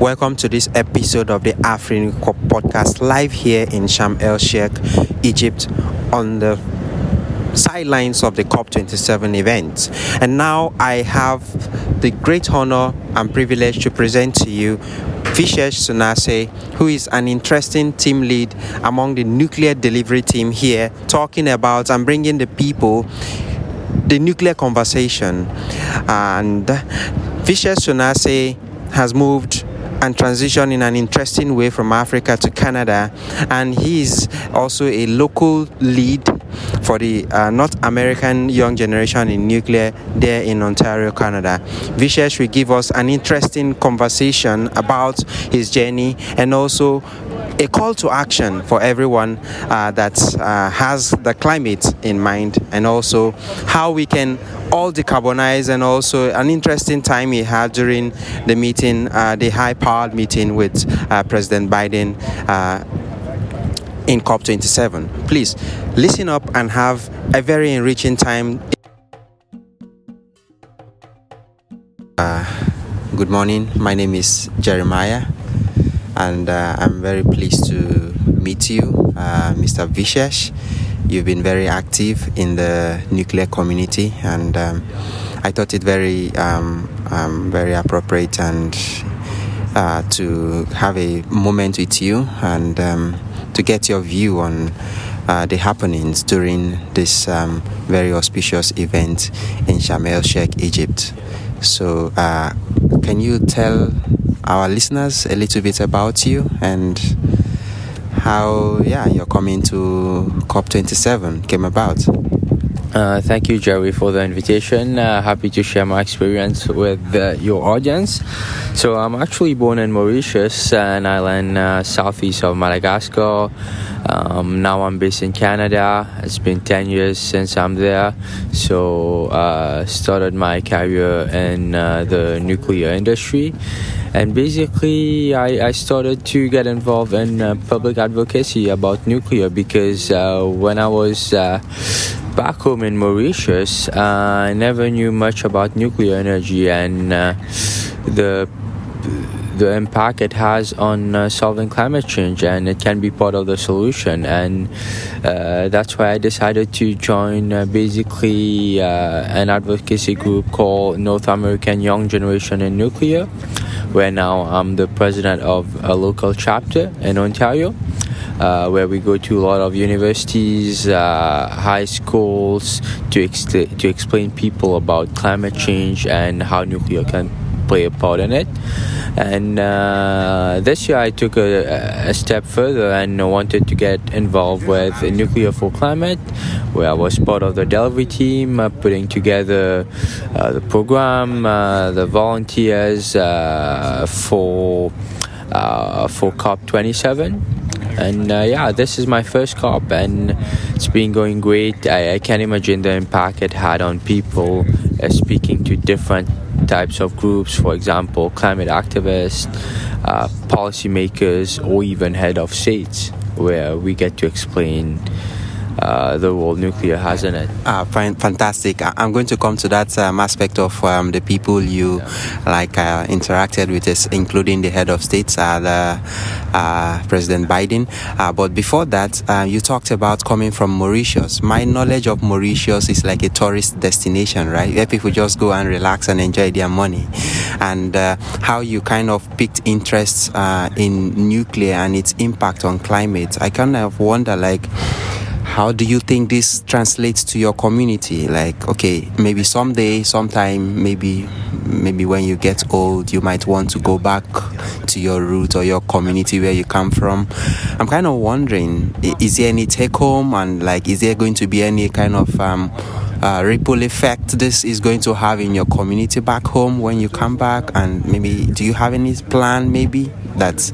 Welcome to this episode of the Afrin Cop podcast live here in Sharm el Sheikh, Egypt, on the sidelines of the COP27 event. And now I have the great honor and privilege to present to you Vishesh Sunase, who is an interesting team lead among the nuclear delivery team here, talking about and bringing the people the nuclear conversation. And Vishesh Sunase has moved and transition in an interesting way from Africa to Canada, and he is also a local lead for the uh, North American young generation in nuclear there in Ontario, Canada. Vishesh will give us an interesting conversation about his journey and also a call to action for everyone uh, that uh, has the climate in mind and also how we can all decarbonize and also an interesting time he had during the meeting, uh, the high powered meeting with uh, President Biden uh, in COP27. Please listen up and have a very enriching time. Uh, good morning. My name is Jeremiah, and uh, I'm very pleased to meet you, uh, Mr. Vishesh. You've been very active in the nuclear community, and um, I thought it very, um, um, very appropriate and uh, to have a moment with you and um, to get your view on uh, the happenings during this um, very auspicious event in Sharm el Sheikh, Egypt. So, uh, can you tell our listeners a little bit about you and how, yeah, you're coming to COP27 came about? Uh, thank you, Jerry, for the invitation. Uh, happy to share my experience with uh, your audience. So, I'm actually born in Mauritius, an island uh, southeast of Madagascar. Um, now I'm based in Canada. It's been 10 years since I'm there. So, uh, started my career in uh, the nuclear industry. And basically, I, I started to get involved in public advocacy about nuclear because when I was back home in Mauritius, uh, I never knew much about nuclear energy and uh, the the impact it has on uh, solving climate change, and it can be part of the solution. And uh, that's why I decided to join uh, basically uh, an advocacy group called North American Young Generation in Nuclear, where now I'm the president of a local chapter in Ontario uh, where we go to a lot of universities, uh, high schools to ex- to explain people about climate change and how nuclear can play a part in it. And uh, this year I took a, a, step further and wanted to get involved with Nuclear for Climate, where I was part of the delivery team, uh, putting together uh, the program, uh, the volunteers uh, for for COP27 and uh, yeah this is my first cop and it's been going great. I, I can't imagine the impact it had on people uh, speaking to different types of groups for example climate activists uh, policymakers or even head of states where we get to explain uh, the world nuclear has in it. Ah, fantastic. I'm going to come to that um, aspect of um, the people you yeah. like uh, interacted with, us, including the head of states, uh, the, uh, President Biden. Uh, but before that, uh, you talked about coming from Mauritius. My knowledge of Mauritius is like a tourist destination, right? Where people just go and relax and enjoy their money. And how you kind of picked interest in nuclear and its impact on climate. I kind of wonder, like how do you think this translates to your community? Like okay maybe someday sometime maybe maybe when you get old you might want to go back to your roots or your community where you come from. I'm kind of wondering is there any take home? And like is there going to be any kind of um, uh, ripple effect this is going to have in your community back home when you come back? And maybe do you have any plan maybe that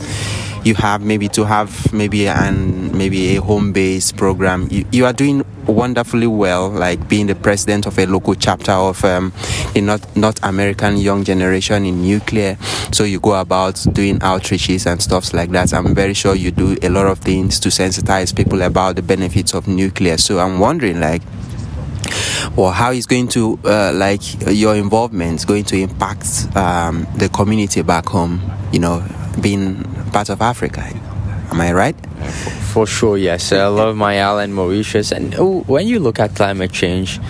you have maybe to have maybe an maybe a home based program? You, you are doing wonderfully well like being the president of a local chapter of um, the north american young generation in nuclear. So you go about doing outreaches and stuffs like that. I'm very sure you do a lot of things to sensitize people about the benefits of nuclear. So i'm wondering like or how is going to uh, like your involvement going to impact um, the community back home you know being part of africa. Am i right? For sure yes. I love my island mauritius. And oh, when you look at climate change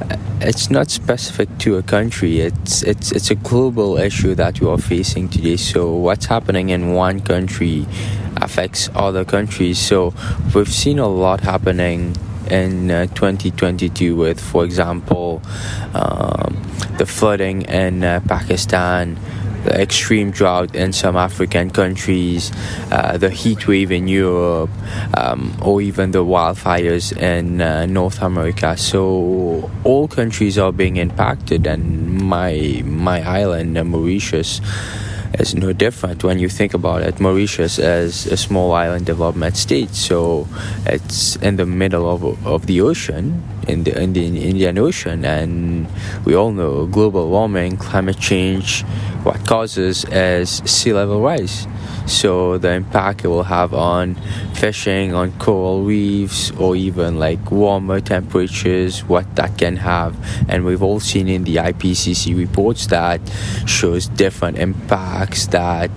uh, it's not specific to a country. It's it's it's a global issue that we are facing today. So what's happening in one country affects other countries. So we've seen a lot happening in uh, 2022 with, for example, um, the flooding in uh, Pakistan, the extreme drought in some African countries, uh, the heat wave in Europe, um, or even the wildfires in uh, North America. So all countries are being impacted, and my my island, Mauritius is no different when you think about it. Mauritius is a small island development state, so it's in the middle of, of the ocean, in the, in the Indian Ocean, and we all know global warming, climate change, what causes is sea level rise. So the impact it will have on fishing, on coral reefs, or even like warmer temperatures, what that can have. And we've all seen in the IPCC reports that shows different impacts that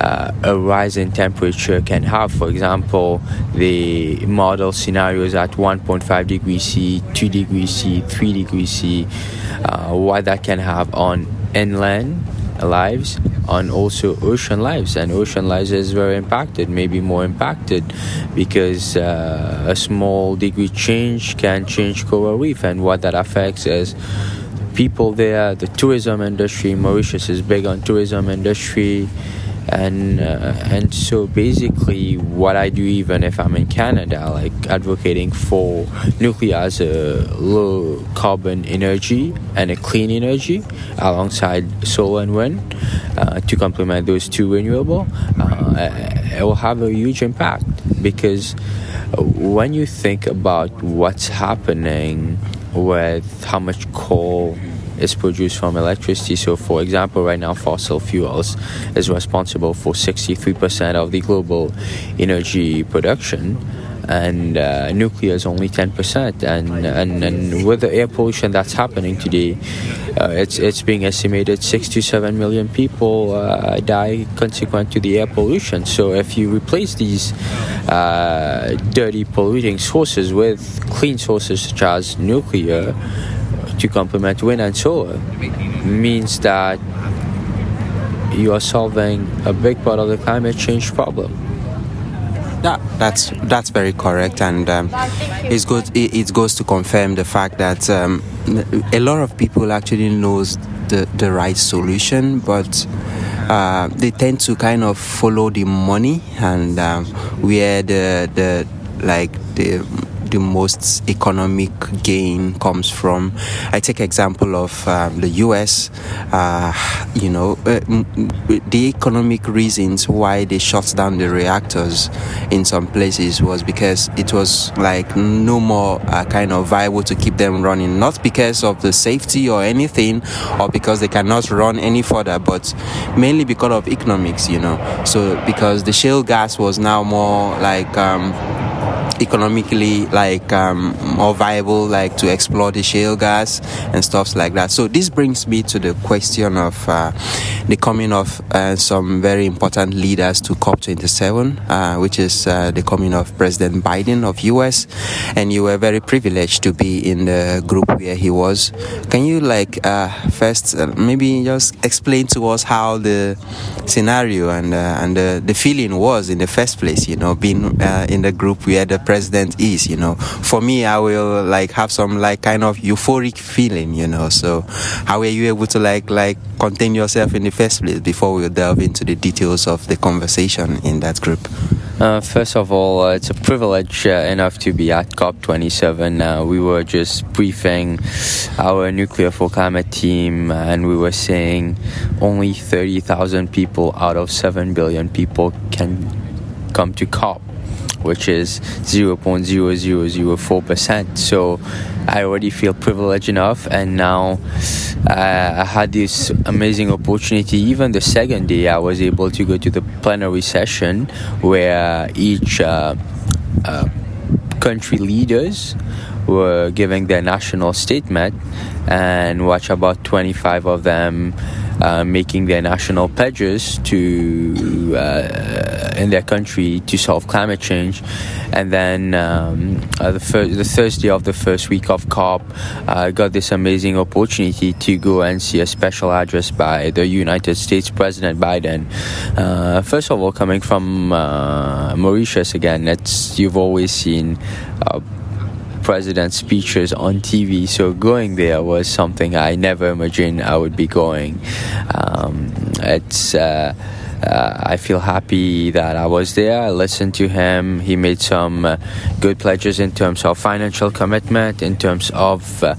uh, a rise in temperature can have. For example, the model scenarios at 1.5 degrees C, 2 degrees C, 3 degrees C, uh, what that can have on inland lives on also ocean lives. And ocean lives is very impacted maybe more impacted because uh, a small degree change can change coral reef. And what that affects is people there the tourism industry mauritius is big on tourism industry and uh, and so basically what I do even if I'm in Canada like advocating for nuclear as a low carbon energy and a clean energy alongside solar and wind uh, to complement those two renewable uh, it will have a huge impact. Because when you think about what's happening with how much coal is produced from electricity. So, for example, right now, fossil fuels is responsible for 63% of the global energy production. And uh, nuclear is only 10%. And, and, and with the air pollution that's happening today, uh, it's, it's being estimated 6 to 7 million people uh, die consequent to the air pollution. So, if you replace these uh, dirty polluting sources with clean sources such as nuclear, to complement wind and solar means that you are solving a big part of the climate change problem. Yeah, that's that's very correct, and um, it's good. It, it, goes to confirm the fact that um, a lot of people actually knows the the right solution, but uh, they tend to kind of follow the money and um, where the the like the the most economic gain comes from. I take example of um, the U.S. Uh, you know, uh, the economic reasons why they shut down the reactors in some places was because it was like no more uh, kind of viable to keep them running, not because of the safety or anything, or because they cannot run any further, but mainly because of economics. You know, so because the shale gas was now more like um, economically like um, more viable like to explore the shale gas and stuff like that. So this brings me to the question of uh, the coming of uh, some very important leaders to COP27 uh, which is uh, the coming of President Biden of US and you were very privileged to be in the group where he was. Can you like uh, first maybe just explain to us how the scenario and and the, the feeling was in the first place you know being in the group where the president is you know. For me i will like have some like kind of euphoric feeling you know. So how were you able to like like contain yourself in the first place before we delve into the details of the conversation in that group? Uh, first of all, uh, it's a privilege uh, enough to be at COP27. Uh, we were just briefing our Nuclear for Climate team, and we were saying only 30,000 people out of 7 billion people can come to COP which is 0.0004%. So I already feel privileged enough, and now uh, I had this amazing opportunity. Even the second day, I was able to go to the plenary session where each uh, uh, country leaders were giving their national statement, and watch about 25 of them uh, making their national pledges to uh, in their country to solve climate change, and then um, uh, the, first, the Thursday of the first week of COP, I uh, got this amazing opportunity to go and see a special address by the United States President Biden. Uh, first of all, coming from Mauritius again, it's you've always seen president's speeches on TV. So going there was something I never imagined I would be going. Um, it's. Uh, uh, I feel happy that I was there. I listened to him. He made some uh, good pledges in terms of financial commitment, in terms of uh,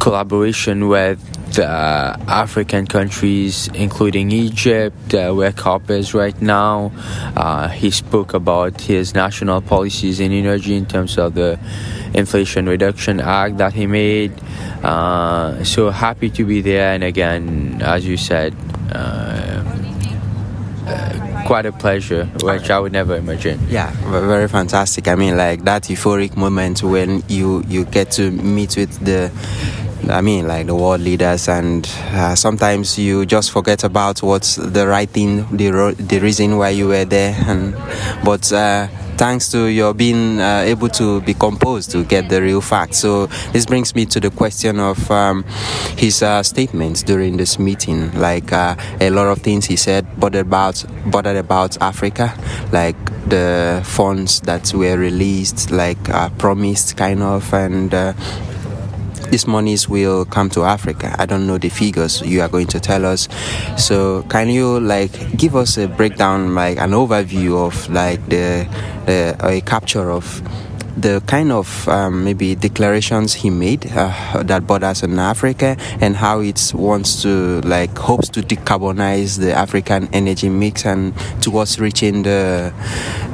collaboration with uh, African countries, including Egypt, uh, where COP is right now. Uh, he spoke about his national policies in energy in terms of the Inflation Reduction Act that he made. So happy to be there, and again, as you said, uh, quite a pleasure, which I would never imagine. Yeah, very fantastic. I mean, like that euphoric moment when you you get to meet with the I mean, like the world leaders, and uh, sometimes you just forget about what's the right thing, the ro- the reason why you were there, and but. Uh, thanks to your being uh, able to be composed to get the real facts. So this brings me to the question of um, his uh, statements during this meeting. Like uh, a lot of things he said, but about bothered about Africa, like the funds that were released, like uh, promised, kind of, and these monies will come to Africa. I don't know the figures you are going to tell us. So can you like give us a breakdown, like an overview of like the, the a capture of the kind of um, maybe declarations he made uh, that borders in Africa and how it wants to like hopes to decarbonize the African energy mix and towards reaching the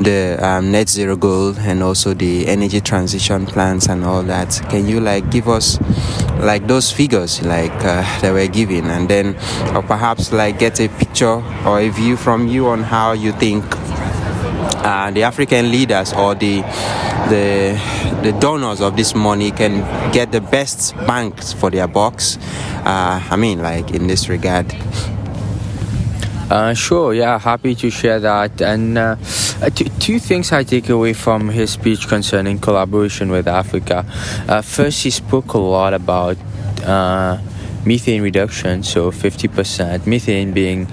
the um, net zero goal and also the energy transition plans and all that. Can you like give us like those figures like uh, that were given and then or perhaps like get a picture or a view from you on how you think uh, the African leaders or the the the donors of this money can get the best banks for their bucks. Uh, I mean, like in this regard. Uh, sure, yeah, happy to share that. And uh, uh two, two things I take away from his speech concerning collaboration with Africa. Uh, first, he spoke a lot about uh, methane reduction, so 50%, methane being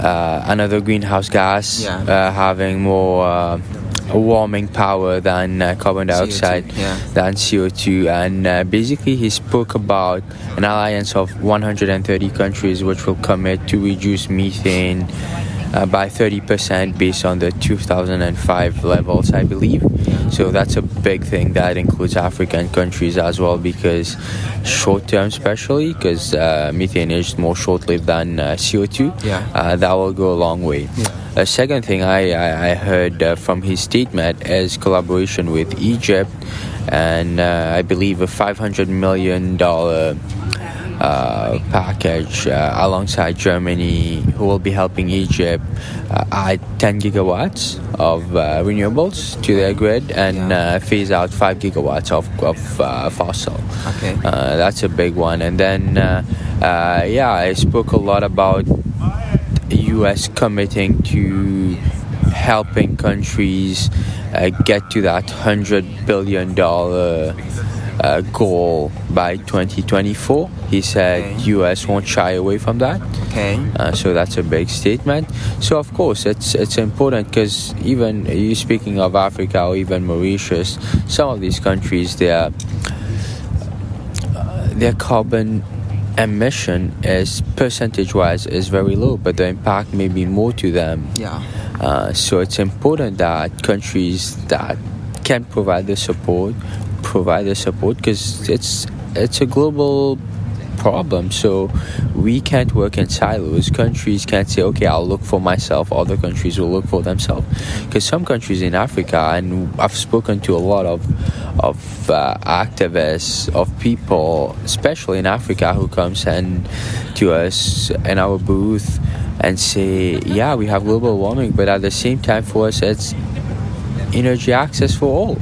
uh, another greenhouse gas, yeah. uh, having more uh, warming power than uh, carbon dioxide, CO2, yeah. than CO2. And uh, basically, he spoke about an alliance of 130 countries which will commit to reduce methane uh, by 30% based on the 2005 levels, I believe. So that's a big thing that includes African countries as well because short term, especially because uh, methane is more short lived than uh, CO2, yeah. Uh, that will go a long way. Yeah. A second thing I, I, I heard uh, from his statement is collaboration with Egypt and uh, I believe a $500 million package uh, alongside Germany, who will be helping Egypt uh, add 10 gigawatts of uh, renewables to their grid and yeah. Uh, phase out 5 gigawatts of, of uh, fossil. Okay. that's a big one. And then, yeah, I spoke a lot about US committing to helping countries get to that $100 billion uh, goal by 2024. He said okay. US won't shy away from that. Okay. Uh, so that's a big statement. So of course it's it's important because even you speaking of Africa or even Mauritius, some of these countries their uh, their carbon emission is percentage wise is very low, but the impact may be more to them. Yeah. Uh, so it's important that countries that can provide the support provide the support because it's it's a global problem. So we can't work in silos. Countries can't say, okay, I'll look for myself. Other countries will look for themselves. Because some countries in Africa, and I've spoken to a lot of of uh, activists, of people, especially in Africa, who comes and to us in our booth and say, yeah, we have global warming, but at the same time, for us, it's energy access for all.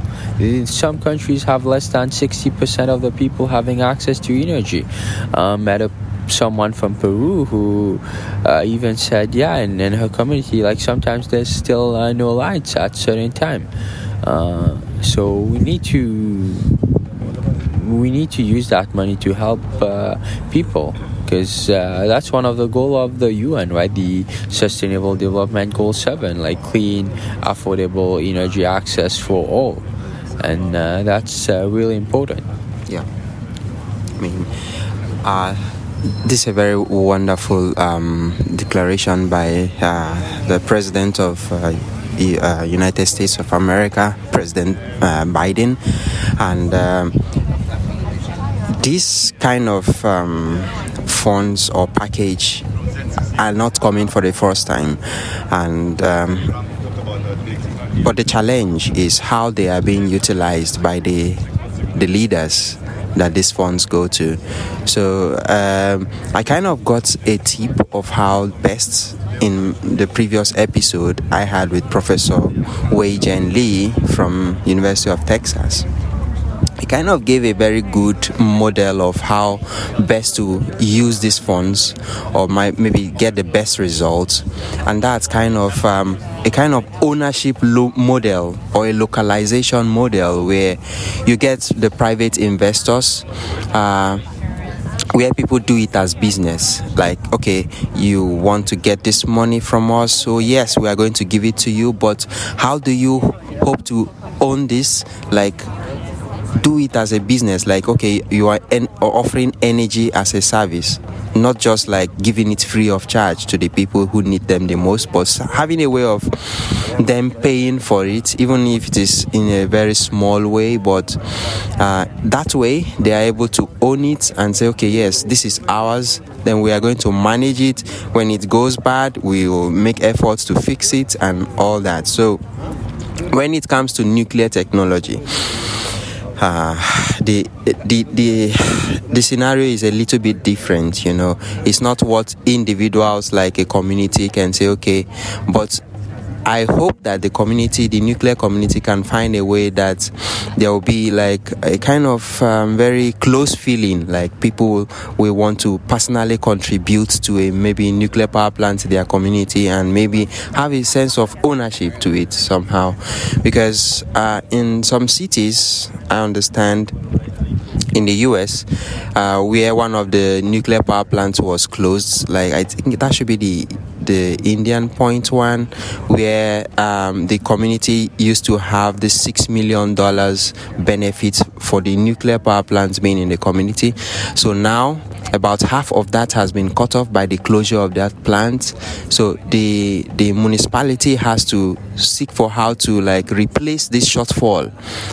Some countries have less than 60% of the people having access to energy. Um, at a someone from Peru who uh, even said, yeah, in, in her community, like sometimes there's still uh, no lights at certain time. Uh, so we need to we need to use that money to help uh, people because uh, that's one of the goal of the UN, right? The Sustainable Development Goal Seven, like clean, affordable energy access for all, and uh, that's really important. Yeah, I mean this is a very wonderful um, declaration by uh, the president of uh, the uh, United States of America, President uh, Biden, and um, this kind of um, funds or package are not coming for the first time, and um, but the challenge is how they are being utilized by the the leaders that these funds go to. So um, I kind of got a tip of how best in the previous episode I had with Professor Wei Jen Lee from University of Texas kind of gave a very good model of how best to use these funds or might maybe get the best results. And that's kind of um, a kind of ownership lo- model or a localization model where you get the private investors uh, where people do it as business. Like okay you want to get this money from us so yes we are going to give it to you but how do you hope to own this? Like do it as a business like okay you are en- offering energy as a service not just like giving it free of charge to the people who need them the most but having a way of them paying for it even if it is in a very small way but uh, that way they are able to own it and say okay yes this is ours then we are going to manage it. When it goes bad we will make efforts to fix it and all that. So when it comes to nuclear technology uh, the the the the scenario is a little bit different you know. It's not what individuals like a community can say okay but I hope that the community, the nuclear community, can find a way that there will be like a kind of um, very close feeling, like people will want to personally contribute to a maybe nuclear power plant to their community and maybe have a sense of ownership to it somehow. Because uh, in some cities, I understand in the US, uh, where one of the nuclear power plants was closed. Like I think that should be the the Indian Point one, where um, the community used to have the six million dollars benefit for the nuclear power plants being in the community. So now about half of that has been cut off by the closure of that plant. So the the municipality has to seek for how to like replace this shortfall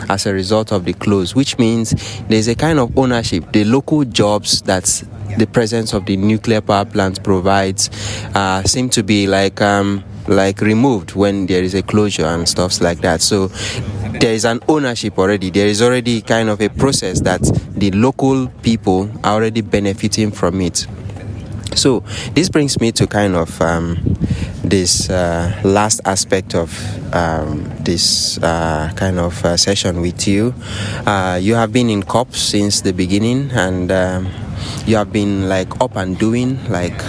as a result of the close, which means there's a kind of ownership. The local jobs that the presence of the nuclear power plant provides uh, seem to be like um, like removed when there is a closure and stuffs like that. So there is an ownership already. There is already kind of a process that the local people are already benefiting from it. So this brings me to kind of um, this uh, last aspect of um, this uh, kind of uh, session with you. Uh, you have been in COP since the beginning, and um, you have been like up and doing, like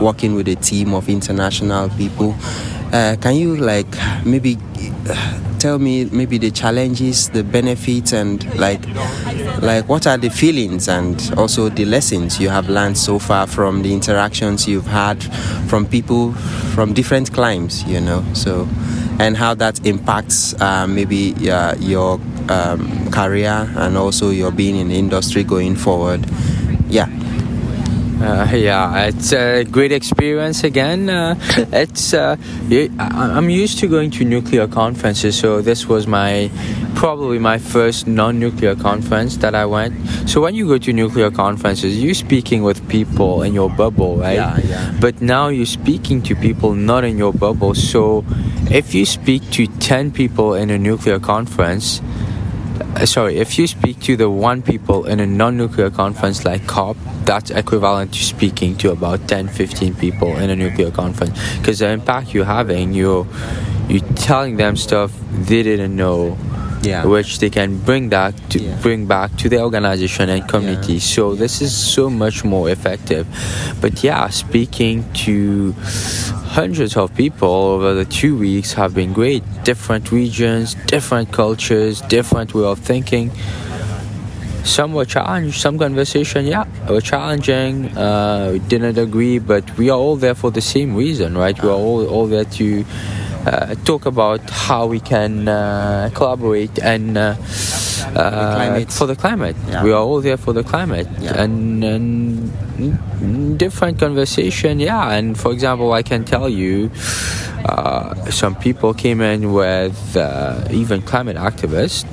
working with a team of international people. Uh, can you like maybe uh, tell me maybe the challenges, the benefits, and like like what are the feelings and also the lessons you have learned so far from the interactions you've had from people from different climes, you know? So and how that impacts uh, maybe uh, your um, career and also your being in the industry going forward yeah uh, yeah, it's a great experience again. Uh, it's uh, I'm used to going to nuclear conferences, so this was my probably my first non-nuclear conference that I went. So when you go to nuclear conferences, you're speaking with people in your bubble, right? Yeah, yeah. But now you're speaking to people not in your bubble. So if you speak to ten people in a nuclear conference Uh, sorry, if you speak to the one people in a non-nuclear conference like COP, that's equivalent to speaking to about 10, 15 people in a nuclear conference. Because the impact you're having, you're you're telling them stuff they didn't know Yeah. which they can bring back to Yeah. bring back to their organization and community. Yeah. So this is so much more effective. But yeah, speaking to hundreds of people over the two weeks have been great. Different regions, different cultures, different way of thinking. Some were challenged, some conversation, yeah, were challenging. Uh, we didn't agree, but we are all there for the same reason, right? We are all, all there to uh, talk about how we can uh, collaborate and uh, uh, climate. for the climate. Yeah. We are all there for the climate, Yeah. and, and different conversation. Yeah, and for example, I can tell you, uh, some people came in with uh, even climate activists.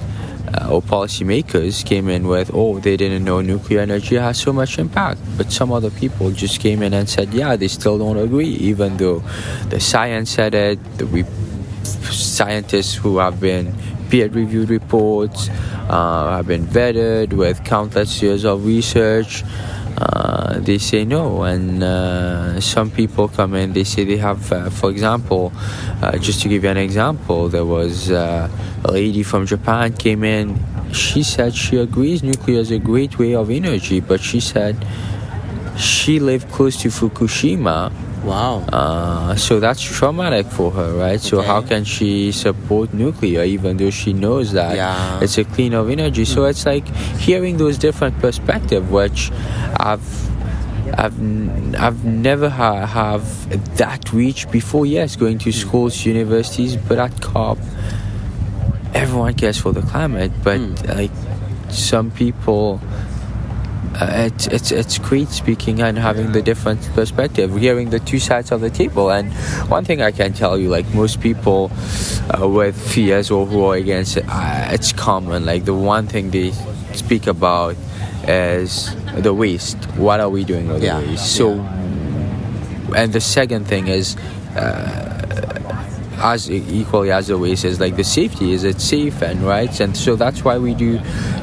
Uh, or policymakers came in with, oh, they didn't know nuclear energy has so much impact. But some other people just came in and said, yeah, they still don't agree, even though the science said it, the re- scientists who have been peer-reviewed reports uh, have been vetted with countless years of research. Uh, they say no, and uh, some people come in. They say they have, uh, for example, uh, just to give you an example, there was uh, a lady from Japan came in. She said she agrees nuclear is a great way of energy, but she said she lived close to Fukushima Wow. uh, so that's traumatic for her, right? So Okay. how can she support nuclear even though she knows that Yeah. it's a clean of energy? So it's like hearing those different perspectives, which I've. I've n- I've never ha- have that reach before. Yes, going to schools, universities, but at COP, everyone cares for the climate. But like some people, uh, it's it's it's great speaking and having the different perspective, hearing the two sides of the table. And one thing I can tell you, like most people uh, with fears or who are against it, uh, it's common. Like the one thing they speak about is the waste. What are we doing with Yeah, the waste? So, and the second thing is. Uh, as equally as the waste is like the safety is it safe and right and so that's why we do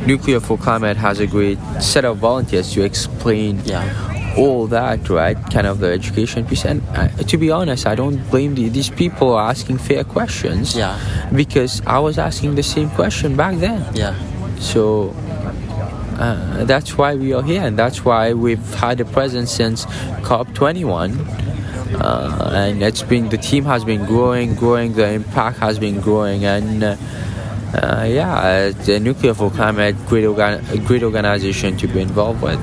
nuclear for climate has a great set of volunteers to explain Yeah. all that right kind of the education piece and uh, to be honest i don't blame the, these people are asking fair questions Yeah. because i was asking the same question back then Yeah. so uh, that's why we are here, and that's why we've had a presence since COP21. Uh, and it's been the team has been growing, growing. The impact has been growing, and uh, uh, yeah, the Nuclear for Climate, great, organ- great organization to be involved with.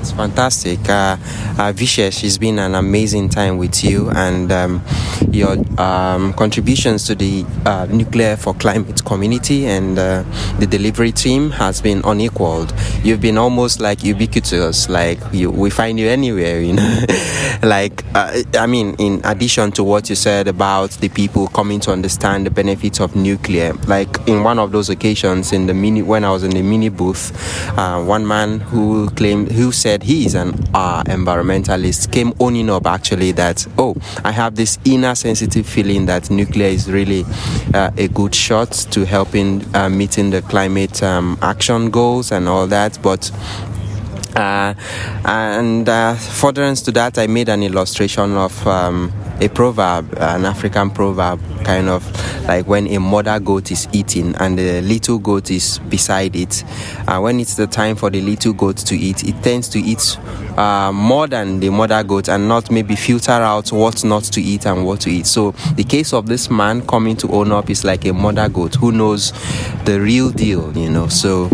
It's fantastic. Uh, uh, Vishesh, it's been an amazing time with you, and um, your um, contributions to the uh, Nuclear for Climate community and uh, the delivery team has been unequaled. You've been almost like ubiquitous, like you, we find you anywhere, you know. like, uh, I mean, in addition to what you said about the people coming to understand the benefits of nuclear, like in one of those occasions in the mini, when I was in the mini booth, uh, one man who claimed, who said he is an uh, environmentalist, came owning up actually that, oh, I have this inner sensitive feeling that nuclear is really uh, a good shot to helping uh, meeting the climate um, action goals and all that, but uh, and uh, furtherance to that, I made an illustration of um, a proverb, an African proverb, kind of like when a mother goat is eating and the little goat is beside it. Uh, when it's the time for the little goat to eat, it tends to eat uh, more than the mother goat and not maybe filter out what not to eat and what to eat. So the case of this man coming to own up is like a mother goat who knows the real deal, you know. So,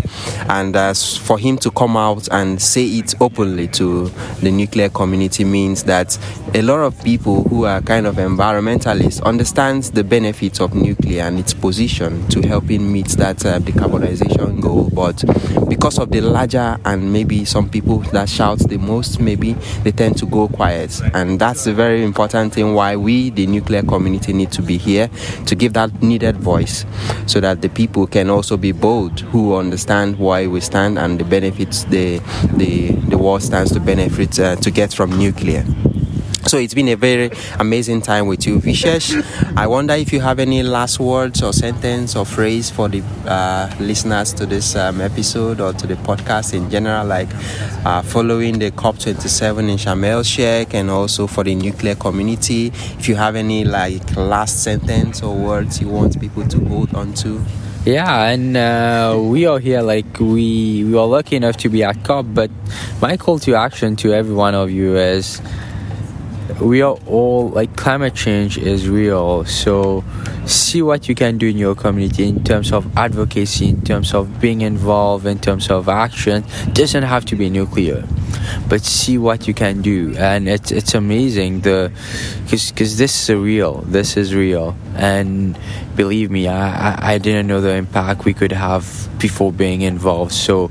and as for him to come out and say it openly to the nuclear community means that a lot of people who are kind of environmentalist, understands the benefits of nuclear and its position to helping meet that uh, decarbonization goal. But because of the larger and maybe some people that shout the most, maybe they tend to go quiet, and that's a very important thing why we, the nuclear community, need to be here to give that needed voice, so that the people can also be bold who understand why we stand and the benefits the the the world stands to benefit uh, to get from nuclear. So it's been a very amazing time with you, Vishesh. I wonder if you have any last words or sentence or phrase for the uh, listeners to this um, episode or to the podcast in general, like uh, following the COP27 in Sharm el Sheikh and also for the nuclear community. If you have any like last sentence or words you want people to hold on to. Yeah, and uh, we are here like we we are lucky enough to be at COP, but my call to action to every one of you is we are all like climate change is real. So see what you can do in your community in terms of advocacy in terms of being involved in terms of action. Doesn't have to be nuclear but see what you can do. And it's it's amazing the because because this is real. This is real. And believe me I, I, I didn't know the impact we could have before being involved. So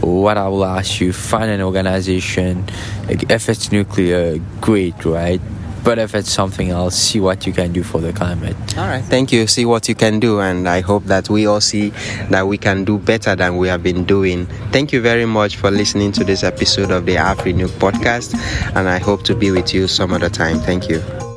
what i will ask you find an organization. If it's nuclear great right but if it's something else, see what you can do for the climate. All right, thank you. See what you can do, and I hope that we all see that we can do better than we have been doing. Thank you very much for listening to this episode of the AfriNuke podcast, and I hope to be with you some other time. Thank you.